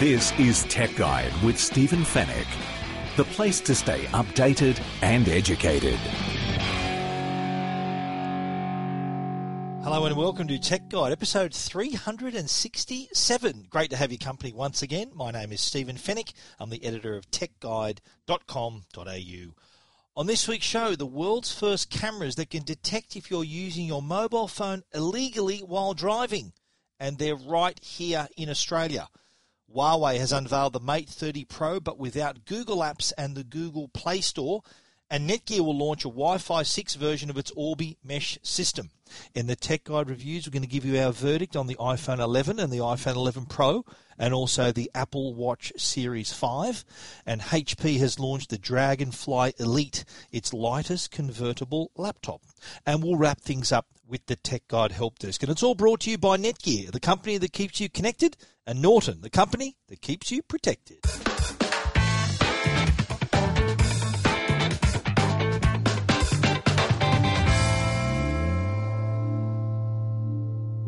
This is Tech Guide with Stephen Fenech, the place to stay updated and educated. Hello and welcome to Tech Guide, episode 367. Great to have your company once again. My name is Stephen Fenech. I'm the editor of techguide.com.au. On this week's show, the world's first cameras that can detect if you're using your mobile phone illegally while driving. And they're right here in Australia. Huawei has unveiled the Mate 30 Pro, but without Google Apps and the Google Play Store. And Netgear will launch a Wi Fi 6 version of its Orbi mesh system. In the Tech Guide reviews, we're going to give you our verdict on the iPhone 11 and the iPhone 11 Pro, and also the Apple Watch Series 5. And HP has launched the Dragonfly Elite, its lightest convertible laptop. And we'll wrap things up with the Tech Guide Help Desk. And it's all brought to you by Netgear, the company that keeps you connected, and Norton, the company that keeps you protected.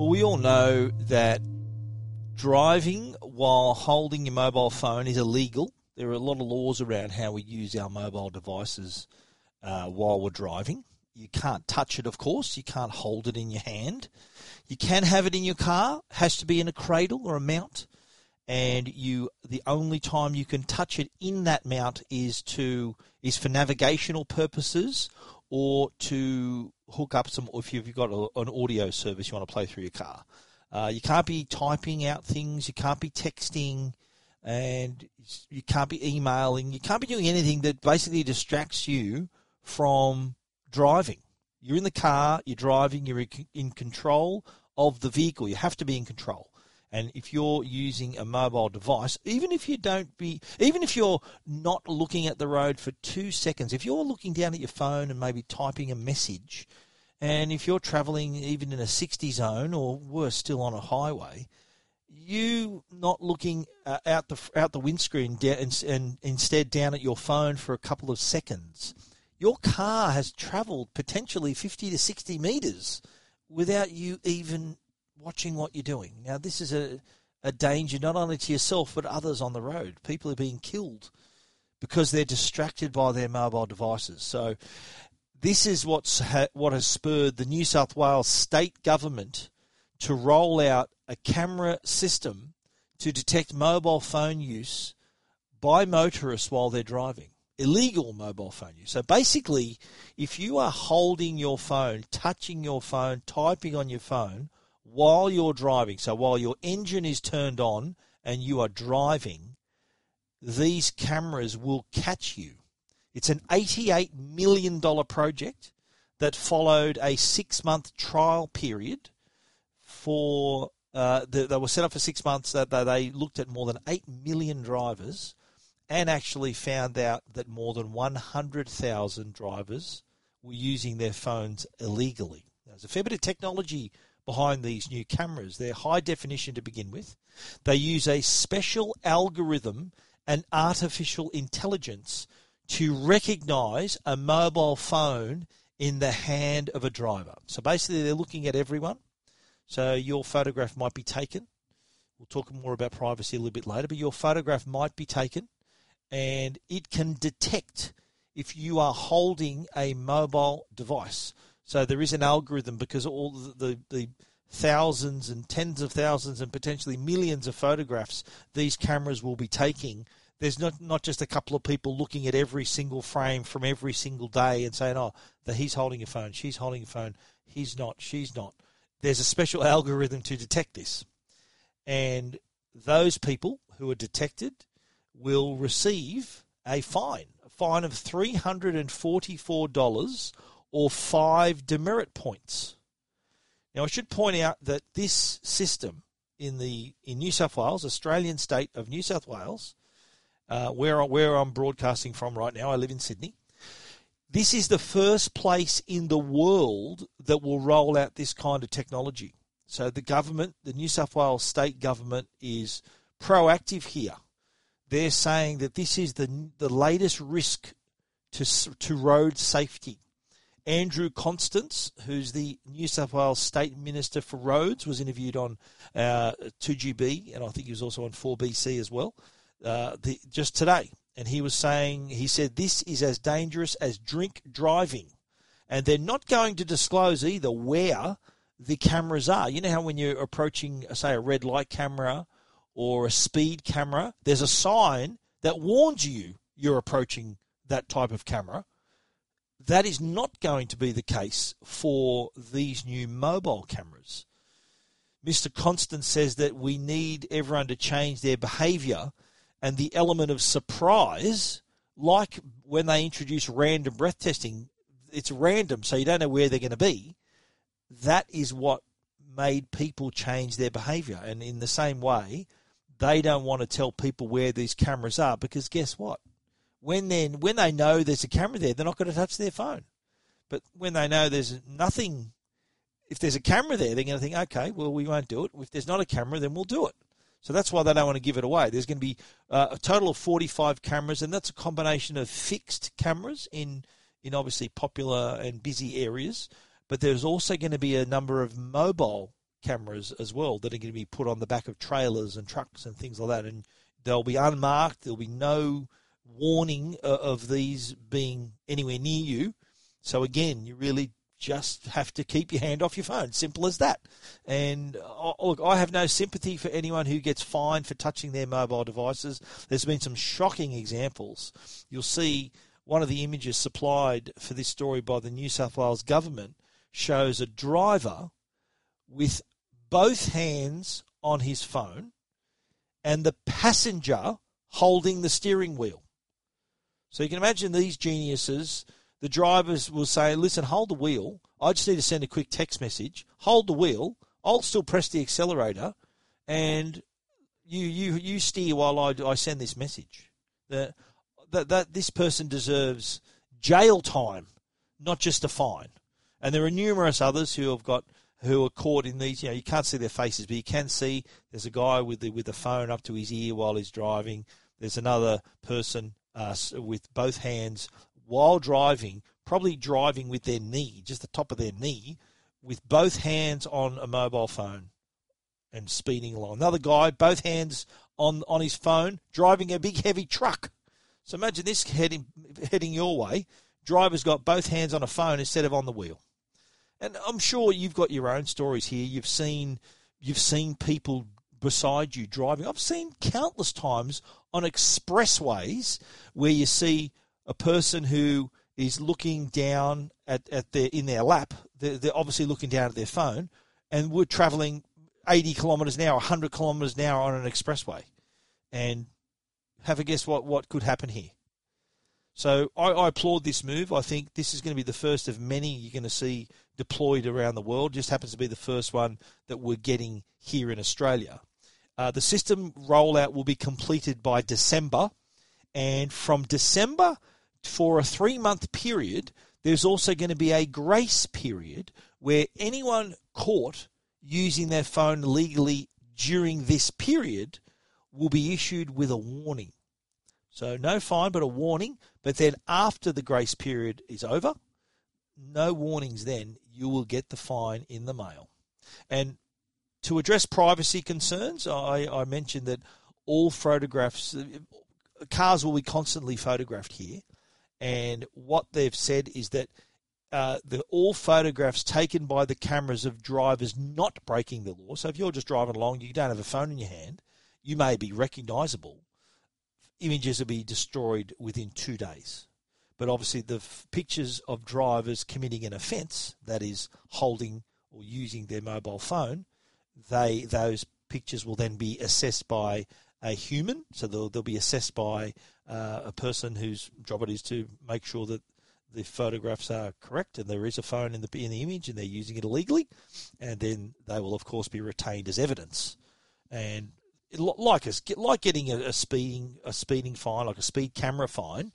Well, we all know that driving while holding your mobile phone is illegal. There are a lot of laws around how we use our mobile devices uh, while we're driving. You can't touch it, of course. You can't hold it in your hand. You can have it in your car. It has to be in a cradle or a mount. And you, the only time you can touch it in that mount is to is for navigational purposes or to hook up some. If you've got a, an audio service you want to play through your car, uh, you can't be typing out things. You can't be texting, and you can't be emailing. You can't be doing anything that basically distracts you from driving. You're in the car, you're driving, you're in control of the vehicle. You have to be in control. And if you're using a mobile device, even if you don't be, even if you're not looking at the road for two seconds, if you're looking down at your phone and maybe typing a message, and if you're traveling even in a 60 zone or worse still on a highway, you not looking uh, out the out the windscreen and, and instead down at your phone for a couple of seconds your car has traveled potentially 50 to 60 meters without you even watching what you're doing. Now, this is a, a danger not only to yourself but others on the road. People are being killed because they're distracted by their mobile devices. So, this is what's ha- what has spurred the New South Wales state government to roll out a camera system to detect mobile phone use by motorists while they're driving illegal mobile phone use. So basically, if you are holding your phone, touching your phone, typing on your phone while you're driving, so while your engine is turned on and you are driving, these cameras will catch you. It's an $88 million project that followed a six month trial period for. Uh, they, they were set up for six months. That they looked at more than eight million drivers, and actually found out that more than 100,000 drivers were using their phones illegally. There's a fair bit of technology behind these new cameras. They're high definition to begin with. They use a special algorithm and artificial intelligence to recognize a mobile phone in the hand of a driver. So basically, they're looking at everyone. So your photograph might be taken. We'll talk more about privacy a little bit later, but your photograph might be taken and it can detect if you are holding a mobile device. So there is an algorithm because all the, the, thousands and tens of thousands and potentially millions of photographs these cameras will be taking. There's not not just a couple of people looking at every single frame from every single day and saying, "Oh, that he's holding a phone, she's holding a phone, he's not, she's not." There's a special algorithm to detect this, and those people who are detected will receive a fine, a fine of $344 or five demerit points. Now, I should point out that this system in the in New South Wales, Australian state of New South Wales, uh, where where I'm broadcasting from right now. I live in Sydney. This is the first place in the world that will roll out this kind of technology. So the government, the New South Wales state government, is proactive here. They're saying that this is the the latest risk to to road safety. Andrew Constance, who's the New South Wales State Minister for Roads, was interviewed on uh, 2GB, and I think he was also on 4BC as well, uh, the, just today. And he was saying, he said, this is as dangerous as drink driving. And they're not going to disclose either where the cameras are. You know how when you're approaching, say, a red light camera or a speed camera, there's a sign that warns you you're approaching that type of camera. That is not going to be the case for these new mobile cameras. Mr. Constance says that we need everyone to change their behaviour and the element of surprise, like when they introduce random breath testing, it's random, so you don't know where they're going to be. That is what made people change their behaviour. And in the same way, they don't want to tell people where these cameras are because guess what? When they when they know there's a camera there, they're not going to touch their phone. But when they know there's nothing, if there's a camera there, they're going to think, okay, well, we won't do it. If there's not a camera, then we'll do it. So that's why they don't want to give it away. There's going to be uh, a total of 45 cameras, and that's a combination of fixed cameras in in obviously popular and busy areas, but there's also going to be a number of mobile cameras as well that are going to be put on the back of trailers and trucks and things like that, and they'll be unmarked. There'll be no warning uh, of these being anywhere near you. So again, you really just have to keep your hand off your phone. Simple as that. And uh, look, I have no sympathy for anyone who gets fined for touching their mobile devices. There's been some shocking examples. You'll see one of the images supplied for this story by the New South Wales government shows a driver with both hands on his phone and the passenger holding the steering wheel. So you can imagine these geniuses the drivers will say, listen, hold the wheel. I just need to send a quick text message. Hold the wheel. I'll still press the accelerator, and you you you steer while I, I send this message. That, that that this person deserves jail time, not just a fine. And there are numerous others who have got who are caught in these. You know, you can't see their faces, but you can see there's a guy with the with the phone up to his ear while he's driving. There's another person uh, with both hands while driving, probably driving with their knee, just the top of their knee, with both hands on a mobile phone and speeding along. Another guy, both hands on, on his phone, driving a big heavy truck. So imagine this heading heading your way. Driver's got both hands on a phone instead of on the wheel. And I'm sure you've got your own stories here. You've seen you've seen people beside you driving. I've seen countless times on expressways where you see a person who is looking down at, at their in their lap. They're, they're obviously looking down at their phone, and we're travelling 80 kilometres an hour, 100 kilometres an hour on an expressway. And have a guess what, what could happen here. So I, I, applaud this move. I think this is going to be the first of many you're going to see deployed around the world. Just happens to be the first one that we're getting here in Australia. Uh, the system rollout will be completed by December, and from December for a three month period, there's also going to be a grace period where anyone caught using their phone legally during this period will be issued with a warning. So, no fine, but a warning. But then, after the grace period is over, no warnings then, you will get the fine in the mail. And to address privacy concerns, I, I mentioned that all photographs, cars will be constantly photographed here. And what they've said is that uh, the all photographs taken by the cameras of drivers not breaking the law. So if you're just driving along, you don't have a phone in your hand, you may be recognisable. Images will be destroyed within two days. But obviously, the f- pictures of drivers committing an offence, that is, holding or using their mobile phone, they those pictures will then be assessed by a human. So they'll, they'll be assessed by uh, a person whose job it is to make sure that the photographs are correct and there is a phone in the in the image and they're using it illegally, and then they will of course be retained as evidence. and like us, like getting a, a, speeding a speeding fine, like a speed camera fine,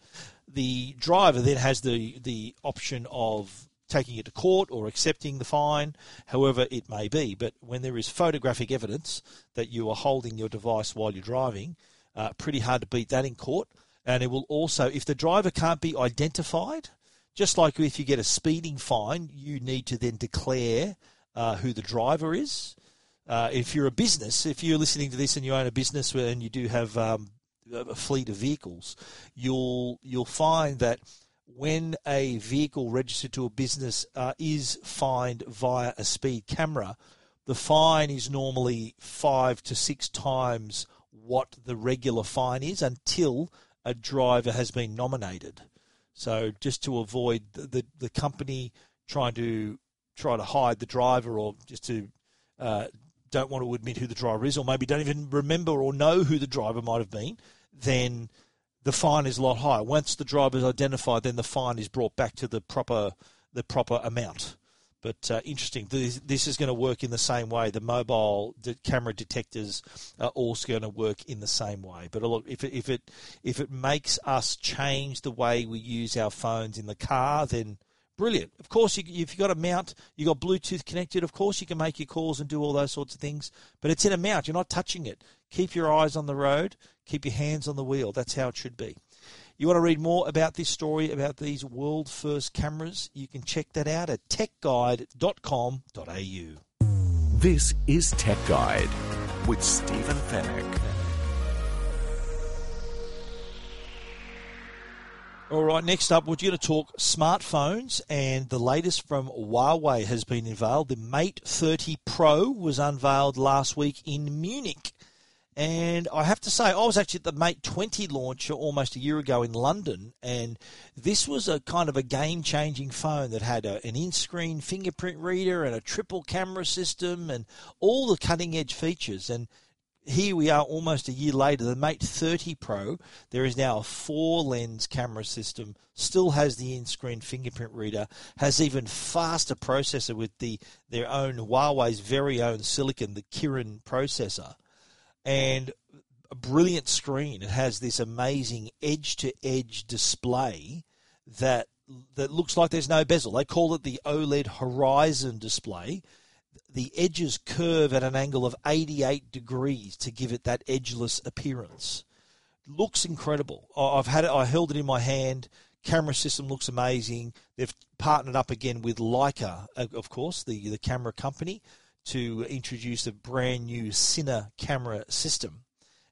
the driver then has the the option of taking it to court or accepting the fine, however it may be. But when there is photographic evidence that you are holding your device while you're driving, uh, pretty hard to beat that in court. And it will also, if the driver can't be identified, just like if you get a speeding fine, you need to then declare uh, who the driver is. Uh, if you're a business, if you're listening to this and you own a business and you do have um, a fleet of vehicles, you'll you'll find that when a vehicle registered to a business uh, is fined via a speed camera, the fine is normally five to six times what the regular fine is until a driver has been nominated. So just to avoid the, the, the company trying to try to hide the driver or just to uh, don't want to admit who the driver is or maybe don't even remember or know who the driver might have been, then the fine is a lot higher. Once the driver is identified, then the fine is brought back to the proper the proper amount. But uh, interesting, this, this, is going to work in the same way. The mobile de- camera detectors are also going to work in the same way. But look, if it, if it if it makes us change the way we use our phones in the car, then brilliant. Of course, you, if you've got a mount, you've got Bluetooth connected, of course you can make your calls and do all those sorts of things. But it's in a mount, you're not touching it. Keep your eyes on the road, keep your hands on the wheel. That's how it should be. You want to read more about this story, about these world first cameras? You can check that out at techguide.com.au. This is Tech Guide with Stephen Fenech. All right, next up, we're going to talk smartphones, and the latest from Huawei has been unveiled. The Mate 30 Pro was unveiled last week in Munich. And I have to say, I was actually at the Mate 20 launch almost a year ago in London, and this was a kind of a game changing phone that had a, an in screen fingerprint reader and a triple camera system and all the cutting edge features. And here we are almost a year later, the Mate 30 Pro, there is now a four lens camera system, still has the in screen fingerprint reader, has even faster processor with the their own Huawei's very own silicon, the Kirin processor and a brilliant screen. It has this amazing edge to edge display that that looks like there's no bezel. They call it the OLED Horizon display. The edges curve at an angle of 88 degrees to give it that edgeless appearance. Looks incredible. I've had it. I held it in my hand. Camera system looks amazing. They've partnered up again with Leica, of course, the the camera company to introduce a brand new Cine camera system.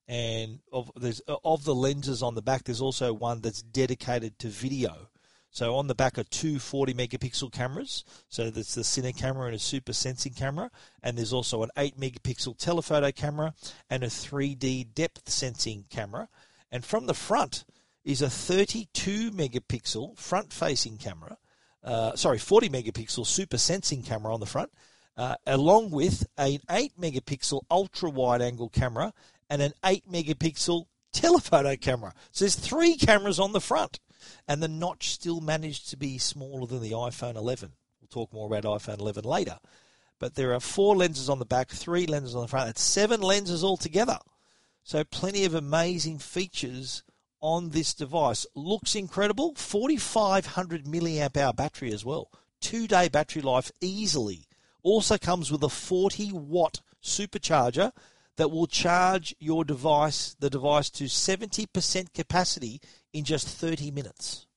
And of there's of the lenses on the back, there's also one that's dedicated to video. So on the back are two 40 megapixel cameras. So that's the Cine camera and a super sensing camera. And there's also an 8 megapixel telephoto camera and a 3D depth sensing camera. And from the front is a 32 megapixel front facing camera. Uh, sorry, 40 megapixel super sensing camera on the front uh, along with an 8 megapixel ultra wide angle camera and an 8 megapixel telephoto camera. So there's three cameras on the front, and the notch still managed to be smaller than the iPhone 11. We'll talk more about iPhone 11 later. But there are four lenses on the back, three lenses on the front. That's seven lenses altogether. So plenty of amazing features on this device. Looks incredible. 4,500 milliamp hour battery as well. Two day battery life easily also comes with a 40 watt supercharger that will charge your device, the device, to 70% capacity in just 30 minutes.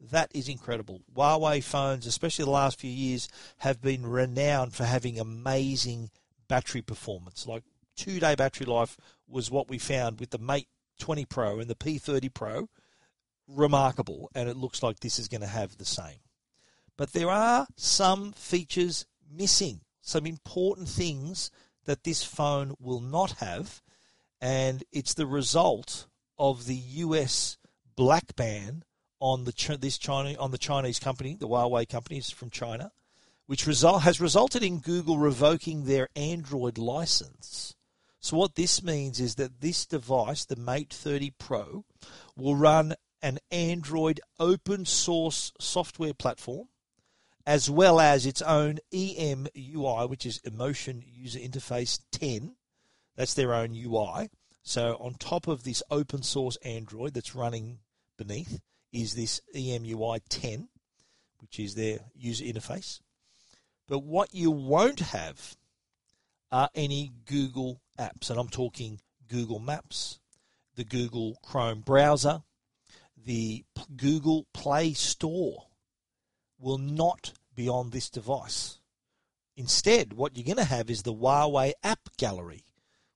That is incredible. Huawei phones, especially the last few years, have been renowned for having amazing battery performance. Like two day battery life was what we found with the Mate 20 Pro and the P30 Pro. Remarkable, and it looks like this is going to have the same. But there are some features missing some important things that this phone will not have, and it's the result of the US black ban on the this China on the Chinese company, the Huawei companies from China, which result has resulted in Google revoking their Android license. So what this means is that this device, the Mate 30 Pro, will run an Android open source software platform as well as its own EMUI, which is Emotion User Interface 10. That's their own UI. So on top of this open source Android that's running beneath is this EMUI 10, which is their user interface. But what you won't have are any Google apps, and I'm talking Google Maps, the Google Chrome browser, the Google Play Store will not be on this device. Instead, what you're going to have is the Huawei App Gallery,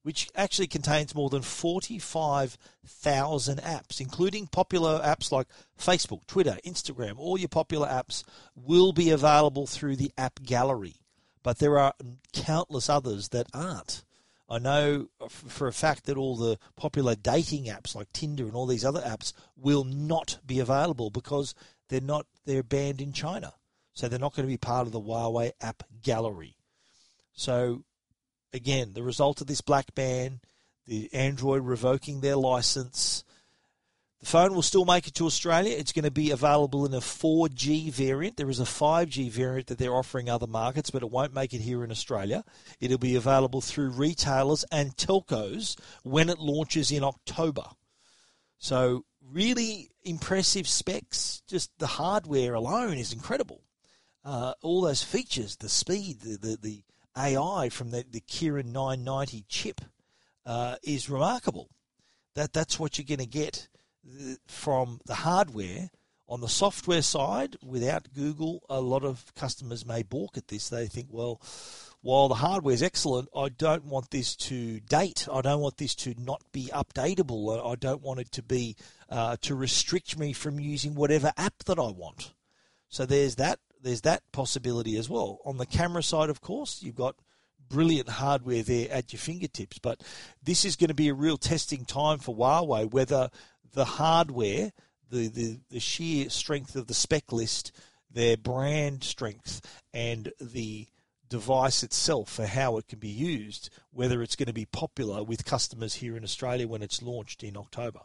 which actually contains more than 45,000 apps, including popular apps like Facebook, Twitter, Instagram. All your popular apps will be available through the App Gallery, but there are countless others that aren't. I know for a fact that all the popular dating apps like Tinder and all these other apps will not be available because they're not they're banned in China. So they're not going to be part of the Huawei app gallery. So again, the result of this black ban, the Android revoking their license, the phone will still make it to Australia. It's going to be available in a 4G variant. There is a 5G variant that they're offering other markets, but it won't make it here in Australia. It'll be available through retailers and telcos when it launches in October. So, really impressive specs. Just the hardware alone is incredible. Uh, all those features, the speed, the, the, the AI from the, the Kirin 990 chip uh, is remarkable. That That's what you're going to get from the hardware. On the software side, without Google, a lot of customers may balk at this. They think, well, while the hardware is excellent, I don't want this to date. I don't want this to not be updatable. I don't want it to be uh, to restrict me from using whatever app that I want. So there's that. There's that possibility as well. On the camera side, of course, you've got brilliant hardware there at your fingertips. But this is going to be a real testing time for Huawei whether the hardware, the, the, the sheer strength of the spec list, their brand strength, and the device itself for how it can be used, whether it's going to be popular with customers here in Australia when it's launched in October.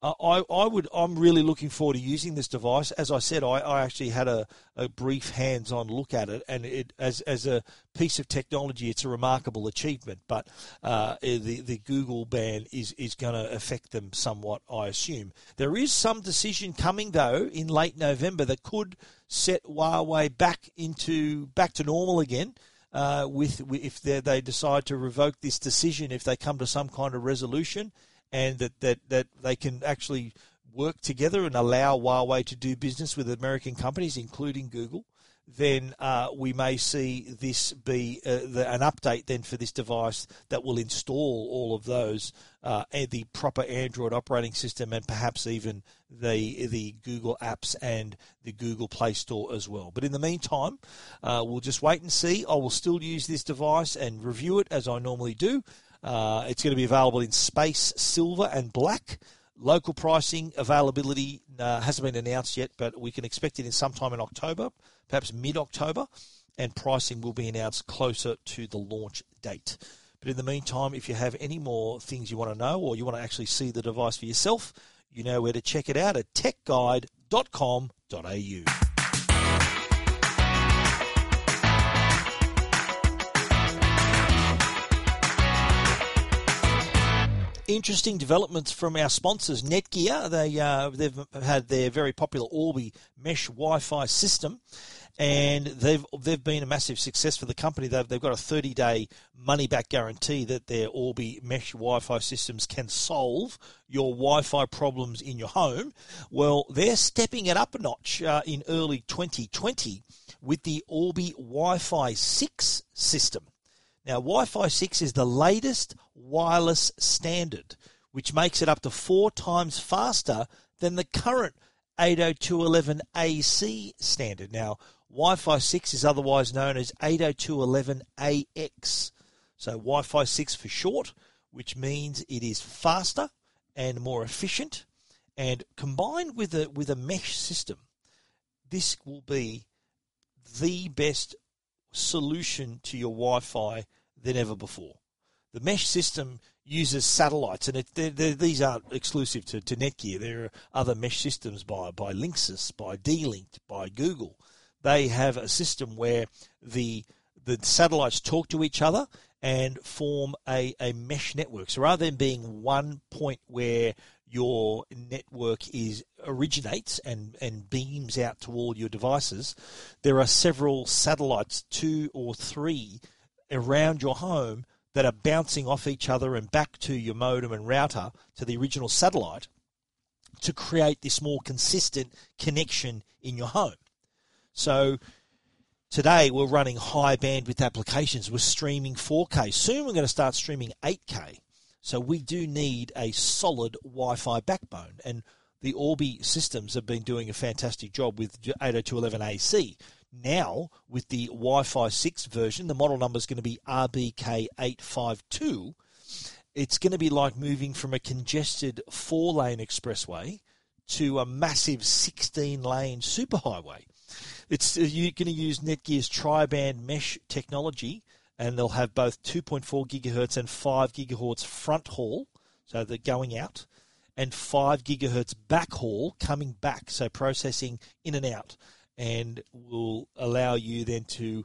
Uh, I, I would I'm really looking forward to using this device. As I said, I, I actually had a, a brief hands-on look at it, and it as as a piece of technology, it's a remarkable achievement. But uh, the the Google ban is is going to affect them somewhat, I assume. There is some decision coming though in late November that could set Huawei back into back to normal again. Uh, with if they decide to revoke this decision, if they come to some kind of resolution, and that, that, that they can actually work together and allow Huawei to do business with American companies, including Google, then uh, we may see this be uh, the, an update then for this device that will install all of those uh, and the proper Android operating system and perhaps even the the Google apps and the Google Play Store as well. But in the meantime, uh, we'll just wait and see. I will still use this device and review it as I normally do. Uh, it's going to be available in space, silver, and black. Local pricing availability uh, hasn't been announced yet, but we can expect it in sometime in October, perhaps mid October, and pricing will be announced closer to the launch date. But in the meantime, if you have any more things you want to know or you want to actually see the device for yourself, you know where to check it out at techguide.com.au. interesting developments from our sponsors, Netgear. They uh, they've had their very popular Orbi mesh Wi-Fi system, and they've they've been a massive success for the company. They've they've got a 30 day money back guarantee that their Orbi mesh Wi-Fi systems can solve your Wi-Fi problems in your home. Well, they're stepping it up a notch uh, in early 2020 with the Orbi Wi-Fi 6 system. Now, Wi Fi 6 is the latest wireless standard, which makes it up to four times faster than the current 802.11ac standard. Now, Wi Fi 6 is otherwise known as 802.11ax. So, Wi Fi 6 for short, which means it is faster and more efficient. And combined with a, with a mesh system, this will be the best solution to your Wi Fi than ever before. The mesh system uses satellites, and it, they're, they're, these aren't exclusive to, to Netgear. There are other mesh systems by, by Linksys, by D-Link, by Google. They have a system where the the satellites talk to each other and form a, a mesh network. So rather than being one point where your network is originates and, and beams out to all your devices, there are several satellites, two or three, around your home that are bouncing off each other and back to your modem and router to the original satellite to create this more consistent connection in your home. So today we're running high bandwidth applications. We're streaming 4K. Soon we're going to start streaming 8K. So we do need a solid Wi-Fi backbone, and the Orbi systems have been doing a fantastic job with 802.11ac. Now, with the Wi-Fi 6 version, the model number is going to be RBK852. It's going to be like moving from a congested four-lane expressway to a massive 16-lane superhighway. It's uh, you're going to use Netgear's tri-band mesh technology and they'll have both 2.4 gigahertz and 5 gigahertz front haul, so they're going out, and 5 gigahertz back haul coming back, so processing in and out, and will allow you then to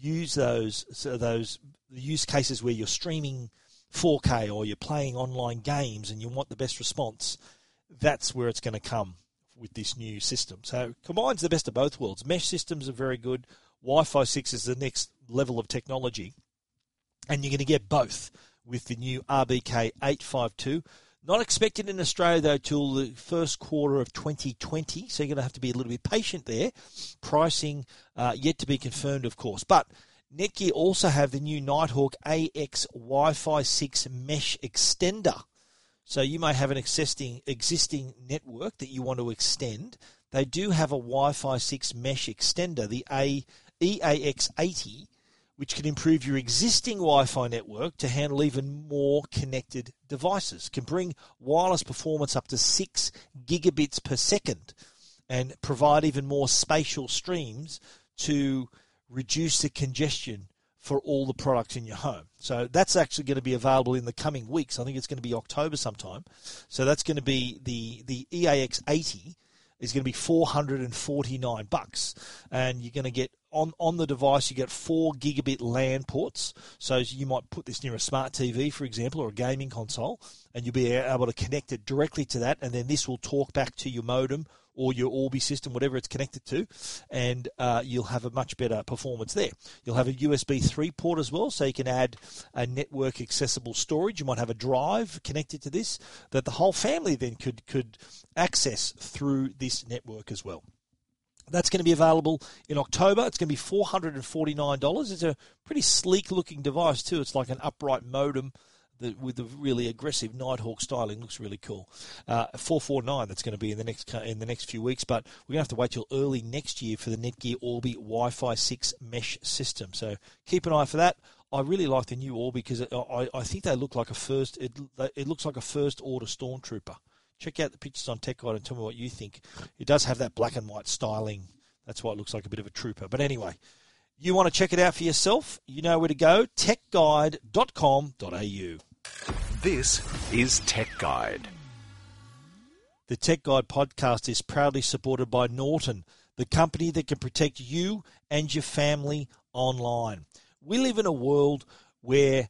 use those so those use cases where you're streaming 4K or you're playing online games and you want the best response. That's where it's going to come with this new system. So it combines the best of both worlds. Mesh systems are very good. Wi-Fi 6 is the next level of technology, and you're going to get both with the new RBK 852. Not expected in Australia though till the first quarter of 2020, so you're going to have to be a little bit patient there. Pricing uh, yet to be confirmed, of course, but. Netgear also have the new Nighthawk AX Wi-Fi 6 mesh extender. So you may have an existing existing network that you want to extend. They do have a Wi-Fi 6 mesh extender, the A EAX80, which can improve your existing Wi Fi network to handle even more connected devices, can bring wireless performance up to 6 gigabits per second and provide even more spatial streams to reduce the congestion for all the products in your home. So that's actually going to be available in the coming weeks. I think it's going to be October sometime. So that's going to be the the EAX 80 is going to be 449 bucks and you're going to get on, on the device you get 4 gigabit LAN ports so you might put this near a smart TV for example or a gaming console and you'll be able to connect it directly to that and then this will talk back to your modem or your Orbi system, whatever it's connected to, and uh, you'll have a much better performance there. You'll have a USB 3 port as well, so you can add a network accessible storage. You might have a drive connected to this that the whole family then could, could access through this network as well. That's going to be available in October. It's going to be $449. It's a pretty sleek looking device, too. It's like an upright modem the, with the really aggressive Nighthawk styling looks really cool. Uh, 449 that's going to be in the next in the next few weeks, but we're going to have to wait till early next year for the Netgear Orbi Wi-Fi 6 mesh system. So keep an eye for that. I really like the new Orbi because I, I think they look like a first. It, it looks like a first order stormtrooper. Check out the pictures on Tech Guide and tell me what you think. It does have that black and white styling. That's why it looks like a bit of a trooper. But anyway, you want to check it out for yourself? You know where to go. techguide.com.au. This is Tech Guide. The Tech Guide podcast is proudly supported by Norton, the company that can protect you and your family online. We live in a world where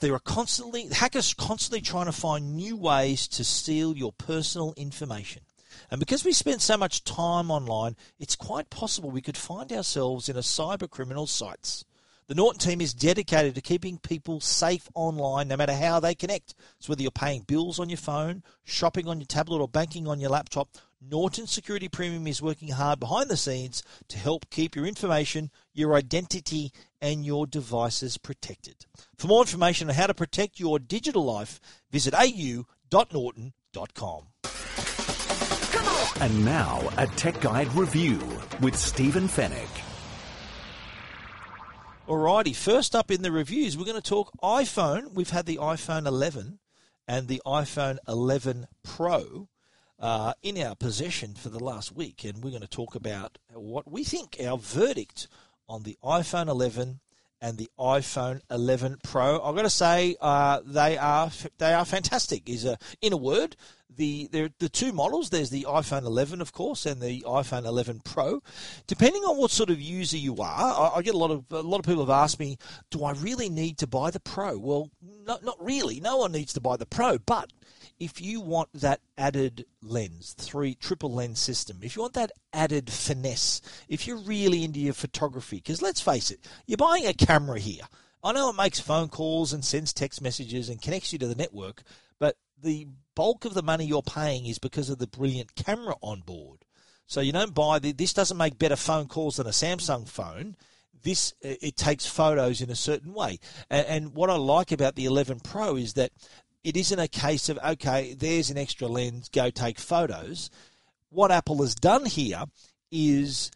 there are constantly hackers constantly trying to find new ways to steal your personal information. And because we spend so much time online, it's quite possible we could find ourselves in a cyber criminal's sights. The Norton team is dedicated to keeping people safe online no matter how they connect. So whether you're paying bills on your phone, shopping on your tablet, or banking on your laptop, Norton Security Premium is working hard behind the scenes to help keep your information, your identity, and your devices protected. For more information on how to protect your digital life, visit au.norton.com. And now, a Tech Guide review with Stephen Fenech. Alrighty, first up in the reviews, we're going to talk iPhone. We've had the iPhone 11 and the iPhone 11 Pro uh, in our possession for the last week, and we're going to talk about what we think our verdict on the iPhone 11 and the iPhone 11 Pro. I've got to say uh, they are they are fantastic. Is a in a word, the the two models. There's the iPhone 11, of course, and the iPhone 11 Pro. Depending on what sort of user you are, I, I, get a lot of a lot of people have asked me, do I really need to buy the Pro? Well, not not really. No one needs to buy the Pro, but if you want that added lens, three triple lens system, if you want that added finesse, if you're really into your photography, because let's face it, you're buying a camera here. I know it makes phone calls and sends text messages and connects you to the network, but the bulk of the money you're paying is because of the brilliant camera on board. So you don't buy the, this doesn't make better phone calls than a Samsung phone. This uh, it takes photos in a certain way. And, and what I like about the 11 Pro is that it isn't a case of okay, there's an extra lens, go take photos. What Apple has done here is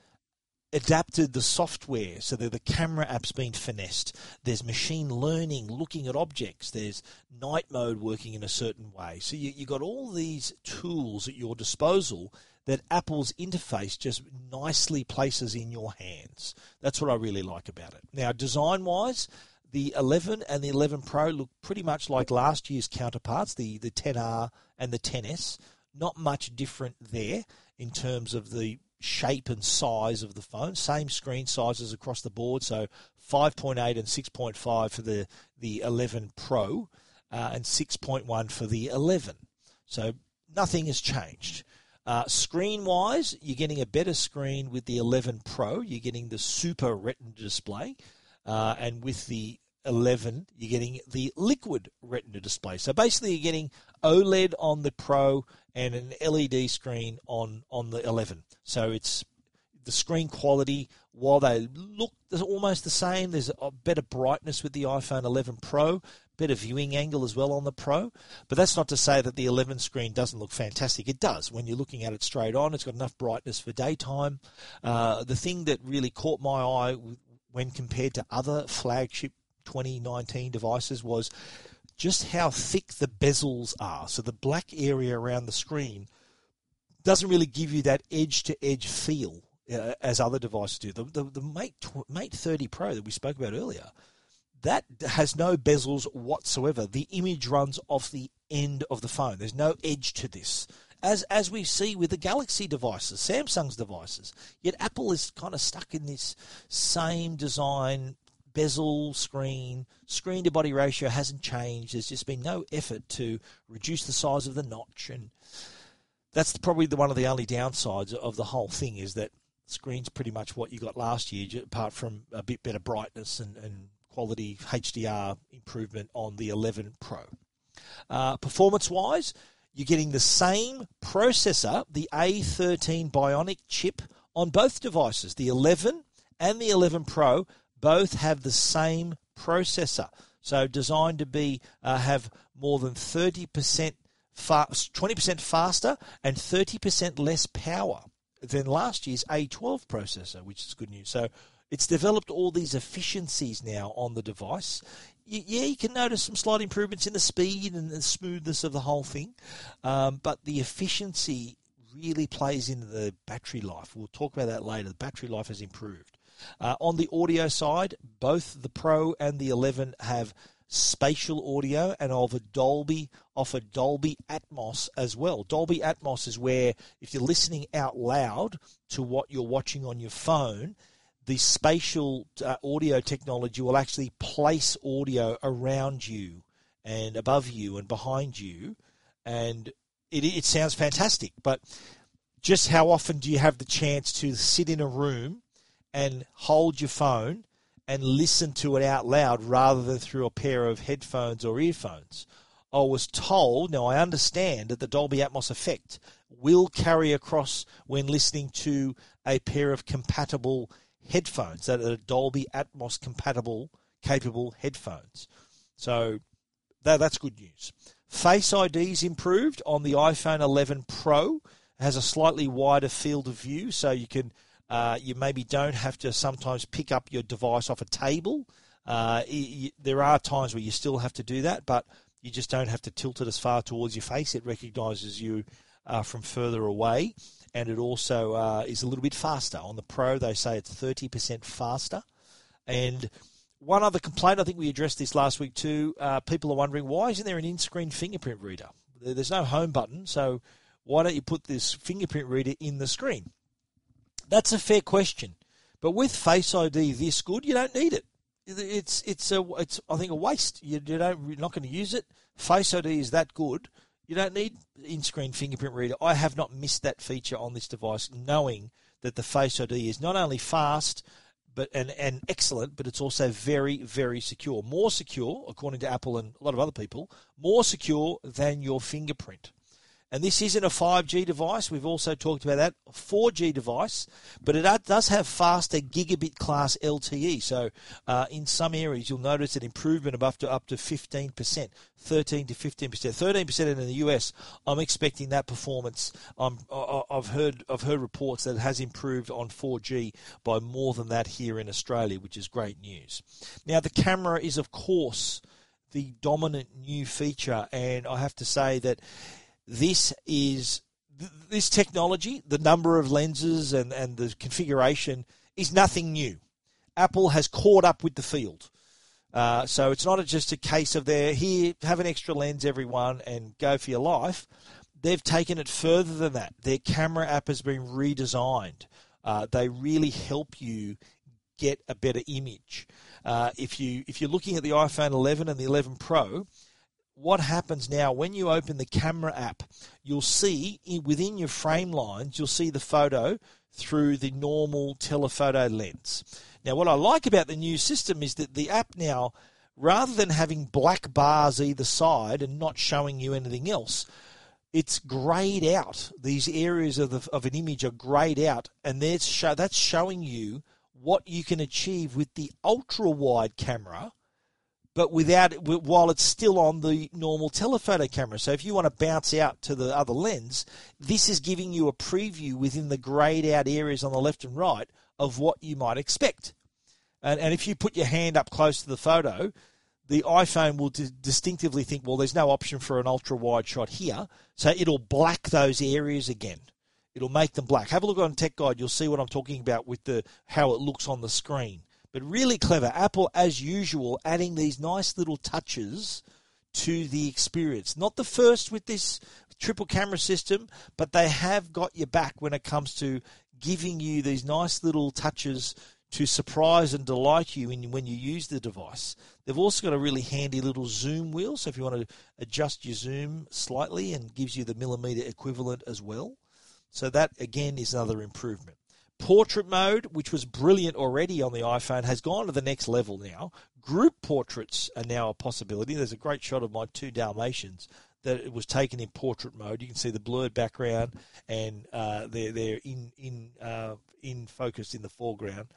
adapted the software so that the camera app's been finessed. There's machine learning looking at objects. There's night mode working in a certain way. So you, you've got all these tools at your disposal that Apple's interface just nicely places in your hands. That's what I really like about it. Now, design wise, the 11 and the 11 Pro look pretty much like last year's counterparts, the, the 10R and the 10S. Not much different there in terms of the shape and size of the phone. Same screen sizes across the board. So 5.8 and 6.5 for the, the 11 Pro uh, and 6.1 for the 11. So nothing has changed. Uh, screen wise, you're getting a better screen with the 11 Pro. You're getting the super retina display. Uh, and with the 11, you're getting the liquid retina display. So basically, you're getting OLED on the Pro and an LED screen on, on the 11. So it's the screen quality, while they look almost the same, there's a better brightness with the iPhone 11 Pro, better viewing angle as well on the Pro. But that's not to say that the 11 screen doesn't look fantastic. It does when you're looking at it straight on. It's got enough brightness for daytime. Uh, the thing that really caught my eye when compared to other flagship 2019 devices was just how thick the bezels are. So the black area around the screen doesn't really give you that edge to edge feel uh, as other devices do. The, the, the Mate, Mate 30 Pro that we spoke about earlier, that has no bezels whatsoever. The image runs off the end of the phone. There's no edge to this. As, as we see with the Galaxy devices, Samsung's devices. Yet Apple is kind of stuck in this same design bezel screen, screen to body ratio hasn't changed. There's just been no effort to reduce the size of the notch, and that's probably the, one of the only downsides of the whole thing is that screen's pretty much what you got last year, apart from a bit better brightness and, and quality HDR improvement on the 11 Pro. Uh, performance wise, you're getting the same processor, the A13 Bionic chip, on both devices, the 11 and the 11 Pro, both have the same processor. So designed to be uh, have more than 30% fast, 20% faster and 30% less power than last year's A12 processor, which is good news. So it's developed all these efficiencies now on the device. Yeah, you can notice some slight improvements in the speed and the smoothness of the whole thing, um, but the efficiency really plays into the battery life. We'll talk about that later. The battery life has improved. Uh, on the audio side, both the Pro and the 11 have spatial audio and offer Dolby offer Dolby Atmos as well. Dolby Atmos is where if you're listening out loud to what you're watching on your phone, the spatial uh, audio technology will actually place audio around you and above you and behind you and it, it sounds fantastic but just how often do you have the chance to sit in a room and hold your phone and listen to it out loud rather than through a pair of headphones or earphones. I was told, now I understand that the Dolby Atmos effect will carry across when listening to a pair of compatible headphones that are Dolby Atmos compatible, capable headphones. So that, that's good news. Face ID is improved on the iPhone 11 Pro. It has a slightly wider field of view, so you can uh, you maybe don't have to sometimes pick up your device off a table. Uh, you, there are times where you still have to do that, but you just don't have to tilt it as far towards your face. It recognises you uh, from further away, and it also uh, is a little bit faster. On the Pro, they say it's 30% faster. And one other complaint, I think we addressed this last week too. Uh, people are wondering why isn't there an in-screen fingerprint reader? There's no home button, so why don't you put this fingerprint reader in the screen? That's a fair question. But with Face ID this good, you don't need it. It's it's a it's I think a waste. You, you don't you're not going to use it. Face ID is that good. You don't need in-screen fingerprint reader. I have not missed that feature on this device, knowing that the Face ID is not only fast but and, and excellent, but it's also very, very secure. More secure, according to Apple and a lot of other people, more secure than your fingerprint. And this isn't a 5G device. We've also talked about that. 4G device, but it does have faster gigabit class LTE. So uh, in some areas, you'll notice an improvement of up to up to 15%, 13 to 15%, 13% in the US. I'm expecting that performance. I've heard I've heard reports that it has improved on 4G by more than that here in Australia, which is great news. Now the camera is of course the dominant new feature, and I have to say that this is this technology, the number of lenses and, and the configuration is nothing new. Apple has caught up with the field. Uh, so it's not just a case of there, here, have an extra lens, everyone, and go for your life. They've taken it further than that. Their camera app has been redesigned. Uh, they really help you get a better image. Uh, if you if you're looking at the iPhone 11 and the 11 Pro, what happens now when you open the camera app, you'll see within your frame lines, you'll see the photo through the normal telephoto lens. Now, what I like about the new system is that the app now, rather than having black bars either side and not showing you anything else, it's grayed out. These areas of, the, of an image are grayed out, and show, that's showing you what you can achieve with the ultra wide camera but without while it's still on the normal telephoto camera. So if you want to bounce out to the other lens, this is giving you a preview within the grayed out areas on the left and right of what you might expect. And, and if you put your hand up close to the photo, the iPhone will d- distinctively think, well, there's no option for an ultra wide shot here, so it'll black those areas again. It'll make them black. Have a look on Tech Guide. You'll see what I'm talking about with the how it looks on the screen. But really clever. Apple, as usual, adding these nice little touches to the experience. Not the first with this triple camera system, but they have got your back when it comes to giving you these nice little touches to surprise and delight you when you use the device. They've also got a really handy little zoom wheel, so if you want to adjust your zoom slightly and gives you the millimeter equivalent as well. So that again is another improvement. Portrait mode, which was brilliant already on the iPhone, has gone to the next level now. Group portraits are now a possibility. There's a great shot of my two Dalmatians that it was taken in portrait mode. You can see the blurred background, and uh, they're they're in in uh, in focus in the foreground.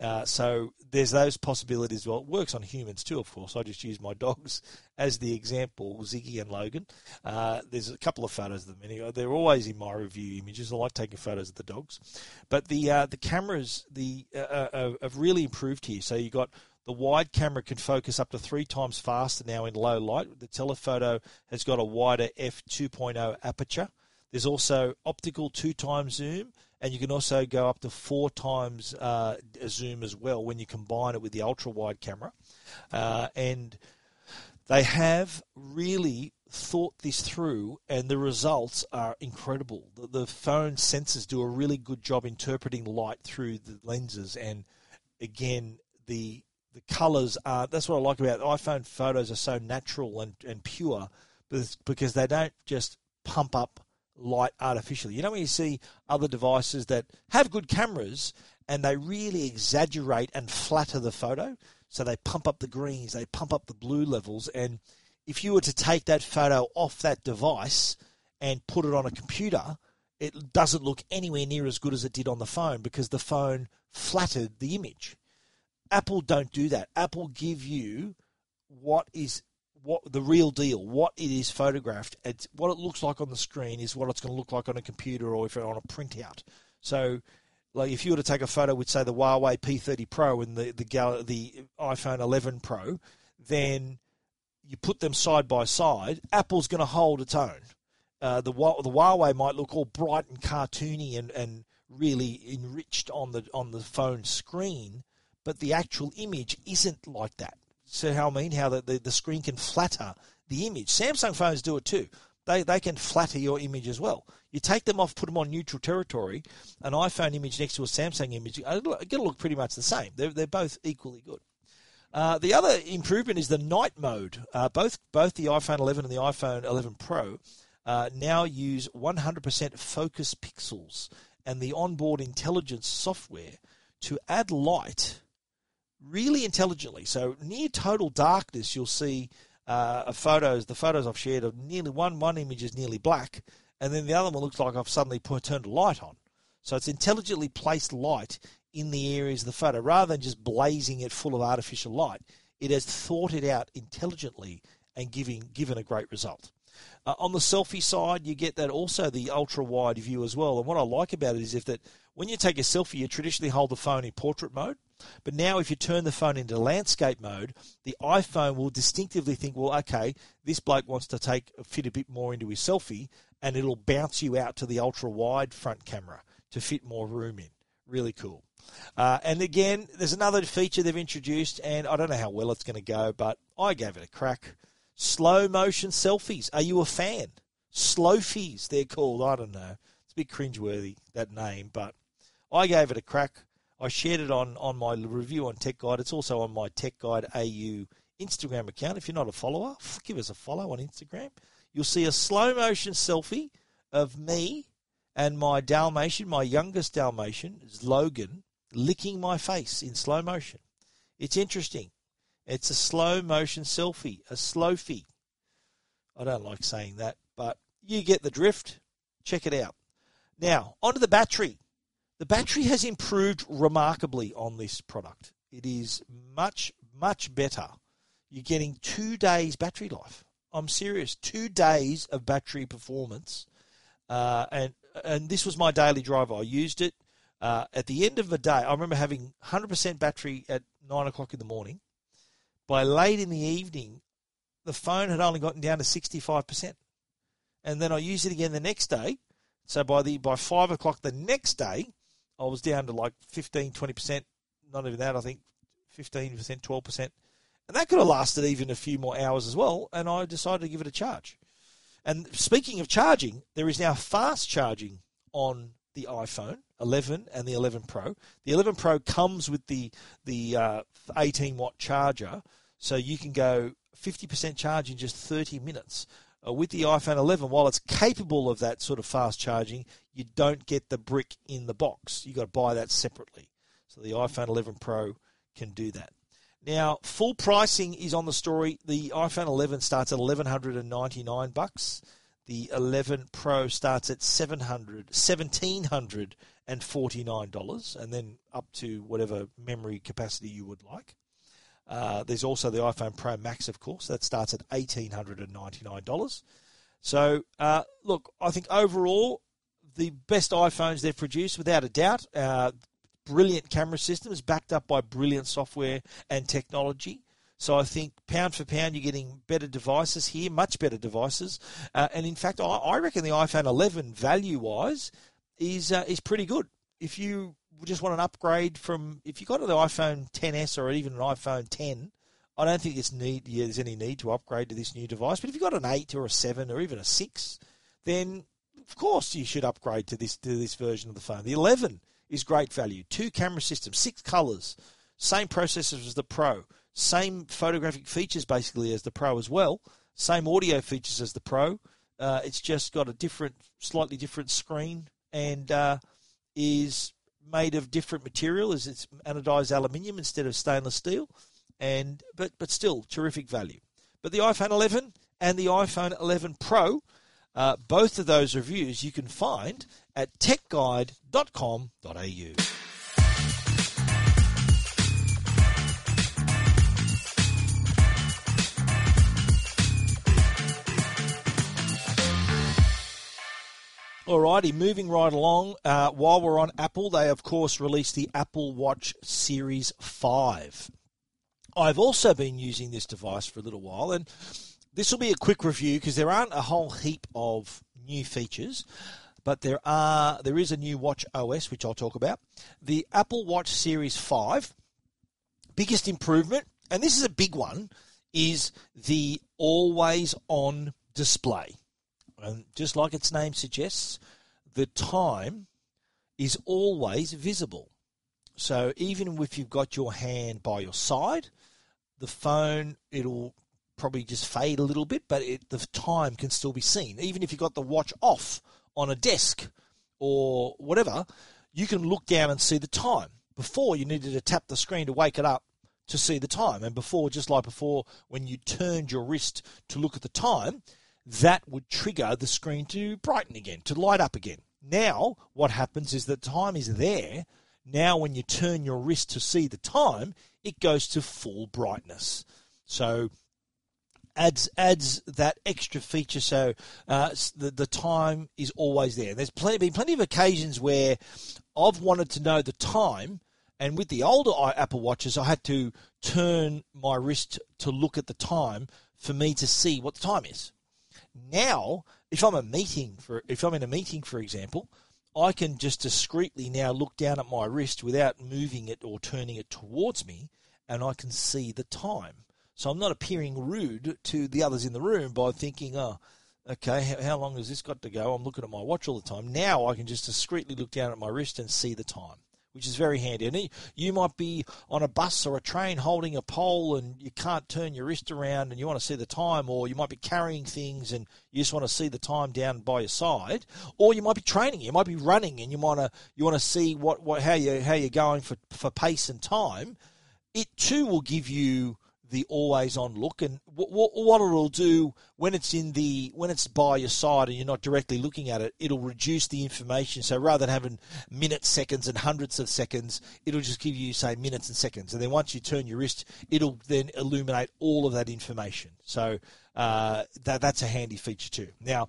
Uh, so there's those possibilities. Well, it works on humans too, of course. I just use my dogs as the example, Ziggy and Logan. Uh, there's a couple of photos of them. Anyway, they're always in my review images. I like taking photos of the dogs, but the uh, the cameras the uh, have really improved here. So you got the wide camera can focus up to three times faster now in low light. The telephoto has got a wider f2.0 aperture. There's also optical two times zoom, and you can also go up to four times uh, zoom as well when you combine it with the ultra wide camera. Uh, and they have really thought this through, and the results are incredible. The, the phone sensors do a really good job interpreting light through the lenses, and again, the the colors are that's what I like about iPhone photos are so natural and, and pure because they don't just pump up light artificially. You know when you see other devices that have good cameras and they really exaggerate and flatter the photo, so they pump up the greens, they pump up the blue levels, and if you were to take that photo off that device and put it on a computer, it doesn't look anywhere near as good as it did on the phone because the phone flattered the image. Apple don't do that. Apple give you what is what the real deal, what it is photographed. It's what it looks like on the screen is what it's going to look like on a computer or if it's on a printout. So, like if you were to take a photo with say the Huawei P30 Pro and the the, the iPhone 11 Pro, then you put them side by side. Apple's going to hold its own. Uh, the the Huawei might look all bright and cartoony and, and really enriched on the on the phone screen, but the actual image isn't like that. So how I mean? How the, the, the screen can flatter the image. Samsung phones do it too, they, they can flatter your image as well. You take them off, put them on neutral territory, an iPhone image next to a Samsung image, it's going to look pretty much the same. They're, they're both equally good. Uh, the other improvement is the night mode. Uh, both both the iPhone 11 and the iPhone 11 Pro uh, now use 100% focus pixels and the onboard intelligence software to add light really intelligently. So near total darkness, you'll see uh, photos. The photos I've shared of nearly one one image is nearly black, and then the other one looks like I've suddenly put, turned a light on. So it's intelligently placed light in the areas of the photo rather than just blazing it full of artificial light. It has thought it out intelligently and giving given a great result. Uh, on the selfie side, you get that also the ultra wide view as well. And what I like about it is if that when you take a selfie, you traditionally hold the phone in portrait mode. But now, if you turn the phone into landscape mode, the iPhone will distinctively think, well, okay, this bloke wants to take fit a bit more into his selfie, and it'll bounce you out to the ultra wide front camera to fit more room in. Really cool. Uh, and again, there's another feature they've introduced, and I don't know how well it's going to go, but I gave it a crack. Slow motion selfies. Are you a fan? Slofies, they're called. I don't know. It's a bit cringeworthy, that name, but I gave it a crack. I shared it on, on my review on Tech Guide. It's also on my Tech Guide AU Instagram account. If you're not a follower, give us a follow on Instagram. You'll see a slow motion selfie of me and my Dalmatian, my youngest Dalmatian, is Logan, licking my face in slow motion. It's interesting. It's a slow motion selfie, a slowfie. I don't like saying that, but you get the drift. Check it out. Now, onto the battery. The battery has improved remarkably on this product. It is much, much better. You're getting two days battery life. I'm serious. Two days of battery performance. Uh, and and this was my daily driver. I used it. Uh, at the end of the day, I remember having 100% battery at 9 o'clock in the morning. By late in the evening, the phone had only gotten down to 65%. And then I used it again the next day. So by the by 5 o'clock the next day, I was down to like 15, 20%. Not even that, I think 15%, 12%. And that could have lasted even a few more hours as well. And I decided to give it a charge. And speaking of charging, there is now fast charging on the iPhone 11 and the 11 Pro. The 11 Pro comes with the the uh, 18 watt charger, so you can go 50% charge in just 30 minutes. Uh, with the iPhone 11, while it's capable of that sort of fast charging, you don't get the brick in the box. You've got to buy that separately. So the iPhone 11 Pro can do that. Now, full pricing is on the story. The iPhone 11 starts at 1199 bucks. The 11 Pro starts at 700 $1,749 and then up to whatever memory capacity you would like. Uh, there's also the iPhone Pro Max, of course, that starts at $1,899. So, uh, look, I think overall, the best iPhones they've produced, without a doubt. Uh, brilliant camera systems backed up by brilliant software and technology. So I think pound for pound, you're getting better devices here, much better devices. Uh, and in fact, I, I, reckon the iPhone 11 value wise is uh, is pretty good. If you just want an upgrade from, if you got the iPhone 10s or even an iPhone 10, I don't think it's need, yeah, there's any need to upgrade to this new device. But if you've got an 8 or a 7 or even a 6, then of course you should upgrade to this to this version of the phone. The 11 is great value. Two camera systems, six colors, same processors as the Pro, same photographic features basically as the Pro as well, same audio features as the Pro. Uh, it's just got a different, slightly different screen and uh, is made of different material as it's anodized aluminium instead of stainless steel, and but but still terrific value. But the iPhone 11 and the iPhone 11 Pro, uh, both of those reviews you can find at techguide.com.au. Alrighty, moving right along. Uh, while we're on Apple, they of course released the Apple Watch Series 5. I've also been using this device for a little while, and this will be a quick review because there aren't a whole heap of new features, but there are there is a new Watch OS which I'll talk about. The Apple Watch Series 5 biggest improvement, and this is a big one, is the always on display. And just like its name suggests, the time is always visible. So even if you've got your hand by your side, the phone it'll probably just fade a little bit, but it, the time can still be seen. Even if you've got the watch off on a desk or whatever, you can look down and see the time. Before you needed to tap the screen to wake it up to see the time, and before, just like before, when you turned your wrist to look at the time, that would trigger the screen to brighten again, to light up again. Now, what happens is that time is there. Now, when you turn your wrist to see the time, it goes to full brightness. So, adds adds that extra feature. So uh, the the time is always there. There's plenty been plenty of occasions where I've wanted to know the time, and with the older Apple watches, I had to turn my wrist to look at the time for me to see what the time is. Now, if I'm a meeting for if I'm in a meeting, for example, I can just discreetly now look down at my wrist without moving it or turning it towards me, and I can see the time. So I'm not appearing rude to the others in the room by thinking, oh, okay, how, long has this got to go? I'm looking at my watch all the time. Now I can just discreetly look down at my wrist and see the time which is very handy. And you might be on a bus or a train holding a pole and you can't turn your wrist around and you want to see the time, or you might be carrying things and you just want to see the time down by your side, or you might be training, you might be running and you want to you want to see what, what how you how you're going for for pace and time. It too will give you the always on look. And what, it'll do when it's in the when it's by your side and you're not directly looking at it it'll reduce the information. So rather than having minutes seconds and hundreds of seconds it'll just give you say minutes and seconds. And then once you turn your wrist it'll then illuminate all of that information. So uh, that that's a handy feature too. Now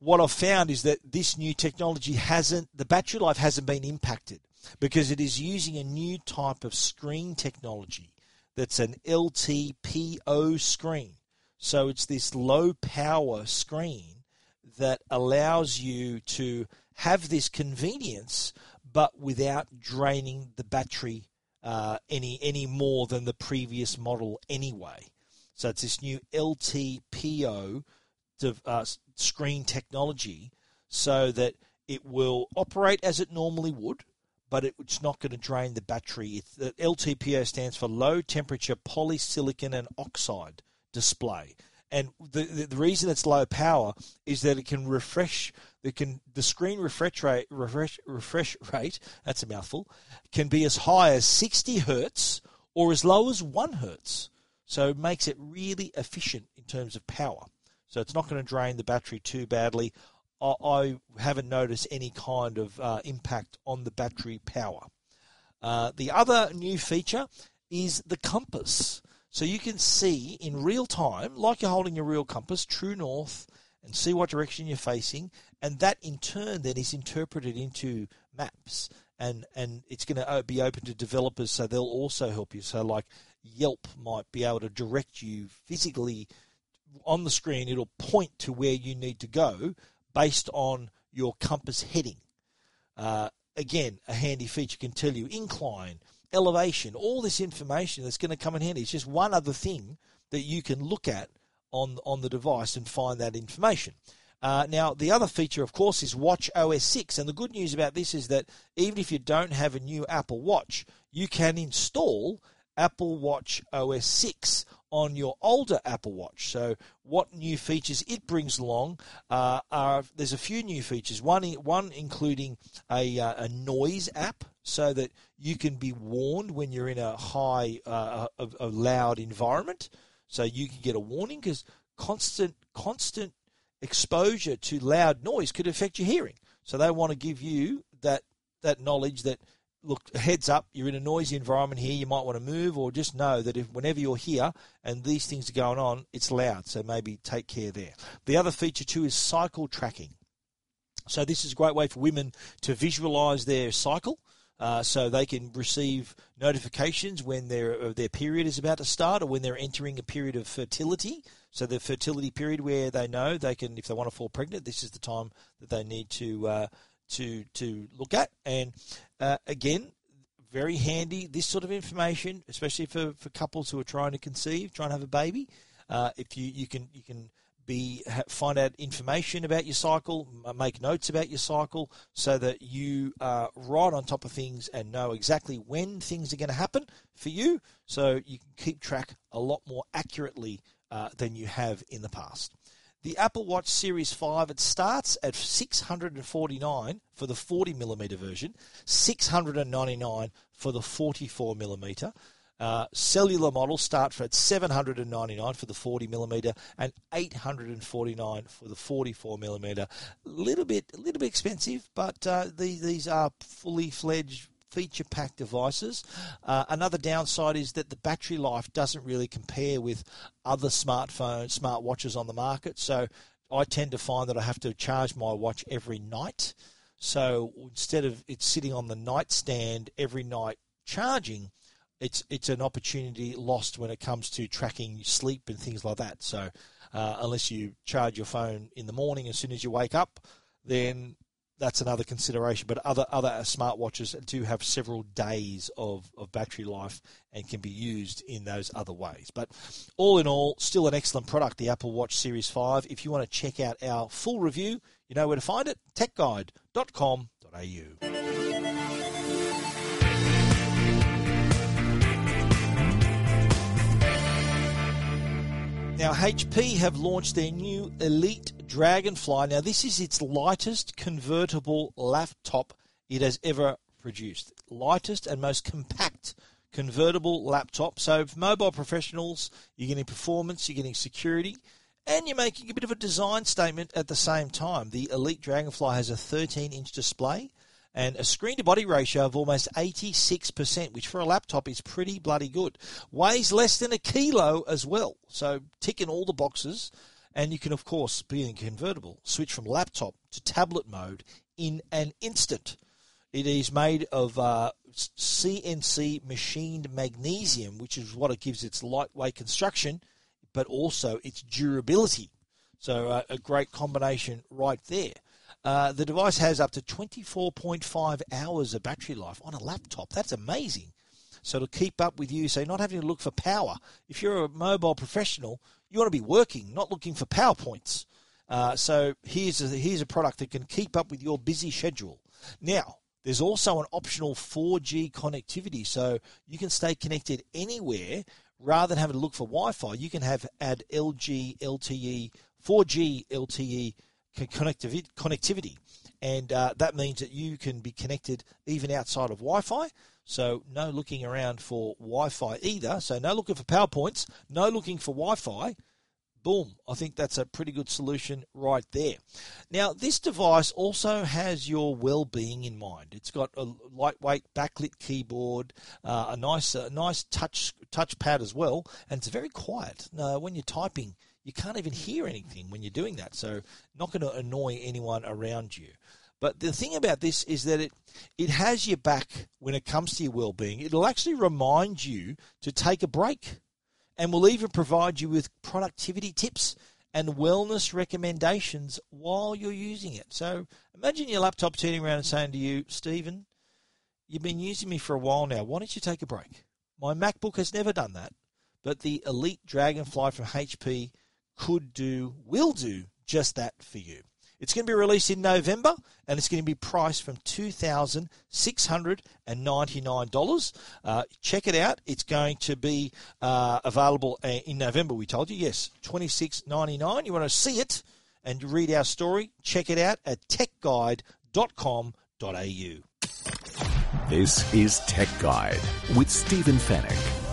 what I've found is that this new technology hasn't the battery life hasn't been impacted because it is using a new type of screen technology that's an LTPO screen. So it's this low power screen that allows you to have this convenience, but without draining the battery uh, any any more than the previous model anyway. So it's this new LTPO uh, screen technology, so that it will operate as it normally would but it's not going to drain the battery. LTPO stands for low temperature polysilicon and oxide display. And the, the, the reason it's low power is that it can refresh the can the screen refresh rate refresh refresh rate that's a mouthful can be as high as 60 hertz or as low as 1 hertz. So it makes it really efficient in terms of power. So it's not going to drain the battery too badly. I haven't noticed any kind of uh, impact on the battery power. Uh, the other new feature is the compass. So you can see in real time, like you're holding a real compass, true north, and see what direction you're facing, and that in turn then is interpreted into maps, and and it's going to uh, be open to developers, so they'll also help you. So like Yelp might be able to direct you physically on the screen; it'll point to where you need to go based on your compass heading. Uh, again, a handy feature can tell you incline, elevation, all this information that's going to come in handy. It's just one other thing that you can look at on on the device and find that information. Uh, now, the other feature, of course, is watchOS 6. And the good news about this is that even if you don't have a new Apple Watch, you can install Apple Watch OS 6 on your older Apple Watch. So, what new features it brings along uh, are there's a few new features. One, one including a, uh, a noise app, so that you can be warned when you're in a high, uh, a, a loud environment. So you can get a warning because constant, constant exposure to loud noise could affect your hearing. So they want to give you that that knowledge that look, heads up, you're in a noisy environment here, you might want to move, or just know that if whenever you're here and these things are going on, it's loud, so maybe take care there. The other feature too is cycle tracking. So this is a great way for women to visualize their cycle. Uh, so they can receive notifications when their uh, their period is about to start or when they're entering a period of fertility. So the fertility period where they know they can, if they want to fall pregnant, this is the time that they need to uh, to to look at. And uh, again, very handy. This sort of information, especially for, for couples who are trying to conceive, trying to have a baby. Uh, if you, you can you can be find out information about your cycle, make notes about your cycle, so that you are right on top of things and know exactly when things are going to happen for you, so you can keep track a lot more accurately uh, than you have in the past. The Apple Watch Series 5 it starts at 649 for the 40 millimeter version, 699 for the 44 millimeter. Uh, cellular models start at 799 for the 40 millimeter and 849 for the 44 millimeter. A little bit, a little bit expensive, but uh, these these are fully fledged feature packed devices. Uh, another downside is that the battery life doesn't really compare with other smartphones, smartwatches on the market. So I tend to find that I have to charge my watch every night. So instead of it sitting on the nightstand every night charging, it's it's an opportunity lost when it comes to tracking sleep and things like that. So uh, unless you charge your phone in the morning as soon as you wake up, then that's another consideration. But other other smartwatches do have several days of, of battery life and can be used in those other ways. But all in all, still an excellent product, the Apple Watch Series 5. If you want to check out our full review, you know where to find it, techguide.com.au. Now, HP have launched their new Elite Dragonfly. Now, this is its lightest convertible laptop it has ever produced. Lightest and most compact convertible laptop. So, for mobile professionals, you're getting performance, you're getting security, and you're making a bit of a design statement at the same time. The Elite Dragonfly has a 13 inch display and a screen to body ratio of almost 86%, which for a laptop is pretty bloody good. Weighs less than a kilo as well, so ticking all the boxes. And you can, of course, be in convertible, switch from laptop to tablet mode in an instant. It is made of uh, CNC machined magnesium, which is what it gives its lightweight construction, but also its durability. So uh, a great combination right there. Uh, the device has up to 24.5 hours of battery life on a laptop. That's amazing. So to keep up with you, so not having to look for power. If you're a mobile professional, you want to be working, not looking for PowerPoints. Uh, so here's a, here's a product that can keep up with your busy schedule. Now, there's also an optional 4G connectivity, so you can stay connected anywhere rather than having to look for Wi-Fi. You can have add LG LTE, 4G LTE connectivity. And uh, that means that you can be connected even outside of Wi Fi. So, no looking around for Wi Fi either. So, no looking for PowerPoints, no looking for Wi Fi. Boom. I think that's a pretty good solution right there. Now, this device also has your well being in mind. It's got a lightweight backlit keyboard, uh, a nice, a nice touch touchpad as well, and it's very quiet. Uh, when you're typing, you can't even hear anything when you're doing that. So, not going to annoy anyone around you. But the thing about this is that it it has your back when it comes to your well-being. It'll actually remind you to take a break, and will even provide you with productivity tips and wellness recommendations while you're using it. So imagine your laptop turning around and saying to you, Stephen, you've been using me for a while now. Why don't you take a break? My MacBook has never done that, but the Elite Dragonfly from HP could do, will do just that for you. It's going to be released in November and it's going to be priced from $2,699. Uh, check it out. It's going to be uh, available uh, in November, we told you. Yes, $26.99. You want to see it and read our story? Check it out at techguide.com.au. This is Tech Guide with Stephen Fenech.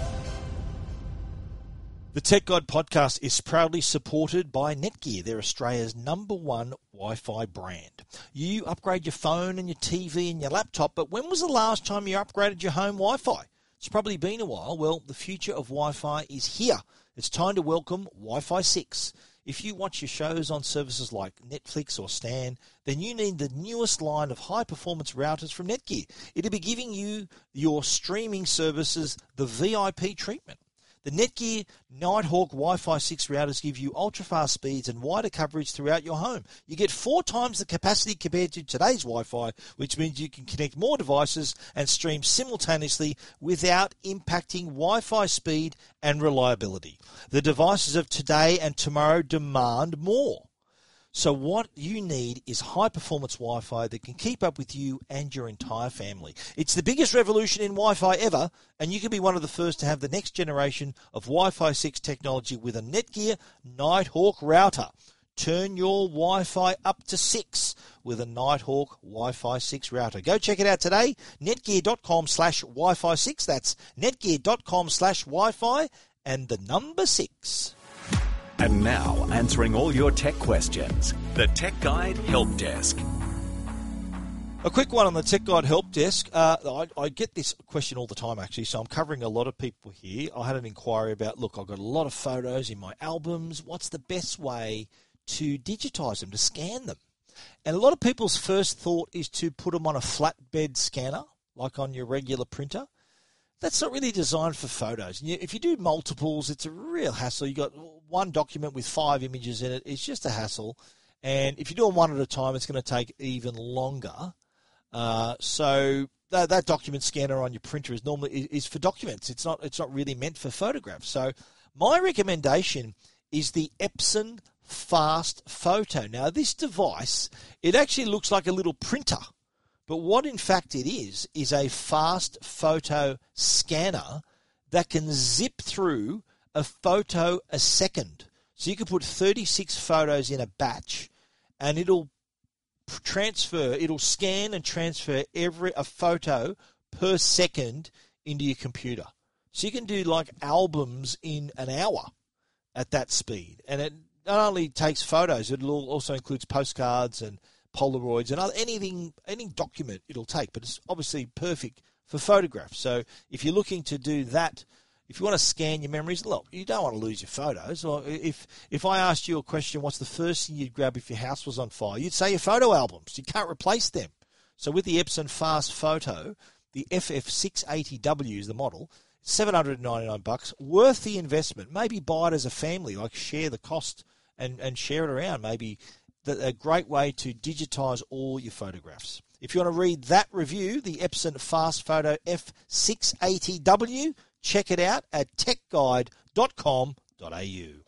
The Tech Guide podcast is proudly supported by Netgear. They're Australia's number one Wi Fi brand. You upgrade your phone and your TV and your laptop, but when was the last time you upgraded your home Wi Fi? It's probably been a while. Well, the future of Wi Fi is here. It's time to welcome Wi Fi 6. If you watch your shows on services like Netflix or Stan, then you need the newest line of high performance routers from Netgear. It'll be giving you your streaming services the VIP treatment. The Netgear Nighthawk Wi-Fi 6 routers give you ultra-fast speeds and wider coverage throughout your home. You get four times the capacity compared to today's Wi-Fi, which means you can connect more devices and stream simultaneously without impacting Wi-Fi speed and reliability. The devices of today and tomorrow demand more. So what you need is high performance Wi-Fi that can keep up with you and your entire family. It's the biggest revolution in Wi-Fi ever, and you can be one of the first to have the next generation of Wi-Fi 6 technology with a Netgear Nighthawk router. Turn your Wi-Fi up to 6 with a Nighthawk Wi-Fi 6 router. Go check it out today. Netgear.com slash Wi-Fi 6. That's netgear.com slash Wi-Fi and the number 6. And now, answering all your tech questions, the Tech Guide Help Desk. A quick one on the Tech Guide Help Desk. Uh, I, I, get this question all the time, actually, so I'm covering a lot of people here. I had an inquiry about look, I've got a lot of photos in my albums. What's the best way to digitize them, to scan them? And a lot of people's first thought is to put them on a flatbed scanner, like on your regular printer that's not really designed for photos. If you do multiples, it's a real hassle. You've got one document with five images in it. It's just a hassle. And if you're doing one at a time, it's going to take even longer. Uh, so that, that, document scanner on your printer is normally is for documents. It's not it's not really meant for photographs. So my recommendation is the Epson FastFoto. Now this device, it actually looks like a little printer. But what in fact it is, is a fast photo scanner that can zip through a photo a second. So you can put 36 photos in a batch and it'll transfer, it'll scan and transfer every a photo per second into your computer. So you can do like albums in an hour at that speed. And it not only takes photos, it also includes postcards and Polaroids and other, anything, any document it'll take. But it's obviously perfect for photographs. So if you're looking to do that, if you want to scan your memories, look, you don't want to lose your photos. Or if if I asked you a question, what's the first thing you'd grab if your house was on fire? You'd say your photo albums. You can't replace them. So with the Epson FastFoto, the FF680W is the model. 799 bucks, worth the investment. Maybe buy it as a family, like share the cost and, and share it around. Maybe a great way to digitize all your photographs. If you want to read that review, the Epson FastFoto F680W, check it out at techguide.com.au.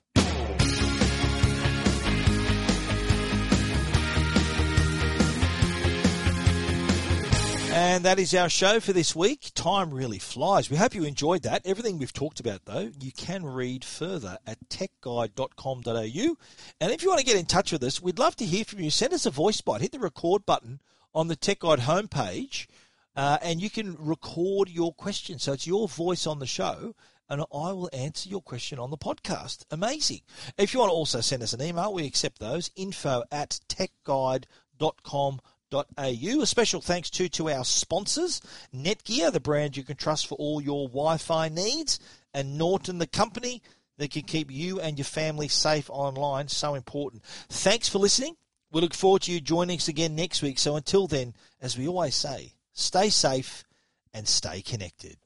And that is our show for this week. Time really flies. We hope you enjoyed that. Everything we've talked about, though, you can read further at techguide.com.au. And if you want to get in touch with us, we'd love to hear from you. Send us a voice bite. Hit the record button on the Tech Guide homepage, uh, and you can record your question. So it's your voice on the show, and I will answer your question on the podcast. Amazing. If you want to also send us an email, we accept those. Info at techguide.com.au au. A special thanks to to our sponsors, Netgear, the brand you can trust for all your Wi-Fi needs, and Norton, the company that can keep you and your family safe online. So important. Thanks for listening. We look forward to you joining us again next week. So until then, as we always say, stay safe and stay connected.